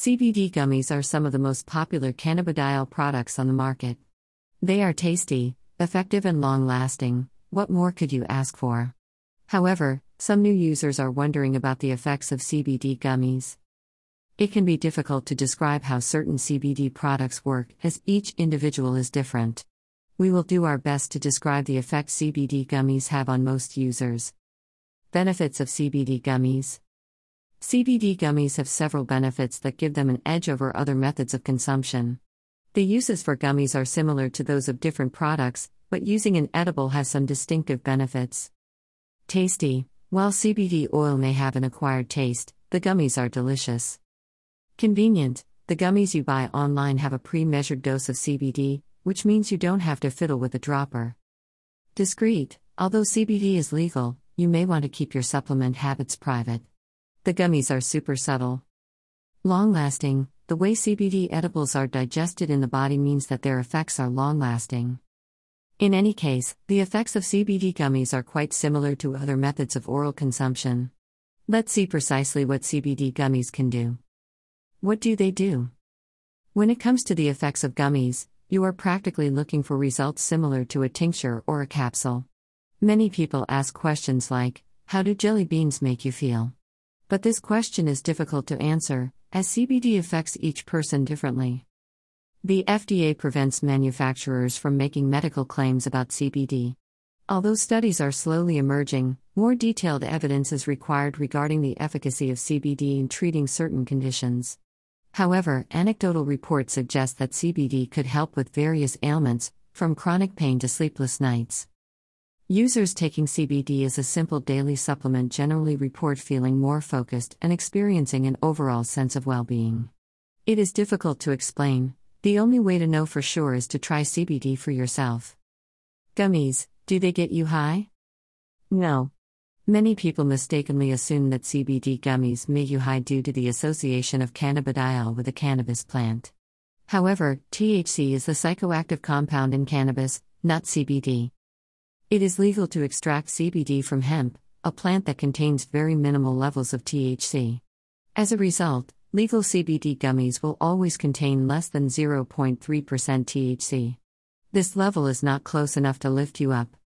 CBD gummies are some of the most popular cannabidiol products on the market. They are tasty, effective, and long lasting. What more could you ask for? However, some new users are wondering about the effects of CBD gummies. It can be difficult to describe how certain CBD products work, as each individual is different. We will do our best to describe the effect CBD gummies have on most users. Benefits of CBD gummies CBD gummies have several benefits that give them an edge over other methods of consumption. The uses for gummies are similar to those of different products, but using an edible has some distinctive benefits. Tasty While CBD oil may have an acquired taste, the gummies are delicious. Convenient The gummies you buy online have a pre measured dose of CBD, which means you don't have to fiddle with a dropper. Discreet Although CBD is legal, you may want to keep your supplement habits private. The gummies are super subtle. Long lasting, the way CBD edibles are digested in the body means that their effects are long lasting. In any case, the effects of CBD gummies are quite similar to other methods of oral consumption. Let's see precisely what CBD gummies can do. What do they do? When it comes to the effects of gummies, you are practically looking for results similar to a tincture or a capsule. Many people ask questions like How do jelly beans make you feel? But this question is difficult to answer, as CBD affects each person differently. The FDA prevents manufacturers from making medical claims about CBD. Although studies are slowly emerging, more detailed evidence is required regarding the efficacy of CBD in treating certain conditions. However, anecdotal reports suggest that CBD could help with various ailments, from chronic pain to sleepless nights. Users taking CBD as a simple daily supplement generally report feeling more focused and experiencing an overall sense of well being. It is difficult to explain, the only way to know for sure is to try CBD for yourself. Gummies, do they get you high? No. Many people mistakenly assume that CBD gummies make you high due to the association of cannabidiol with the cannabis plant. However, THC is the psychoactive compound in cannabis, not CBD. It is legal to extract CBD from hemp, a plant that contains very minimal levels of THC. As a result, legal CBD gummies will always contain less than 0.3% THC. This level is not close enough to lift you up,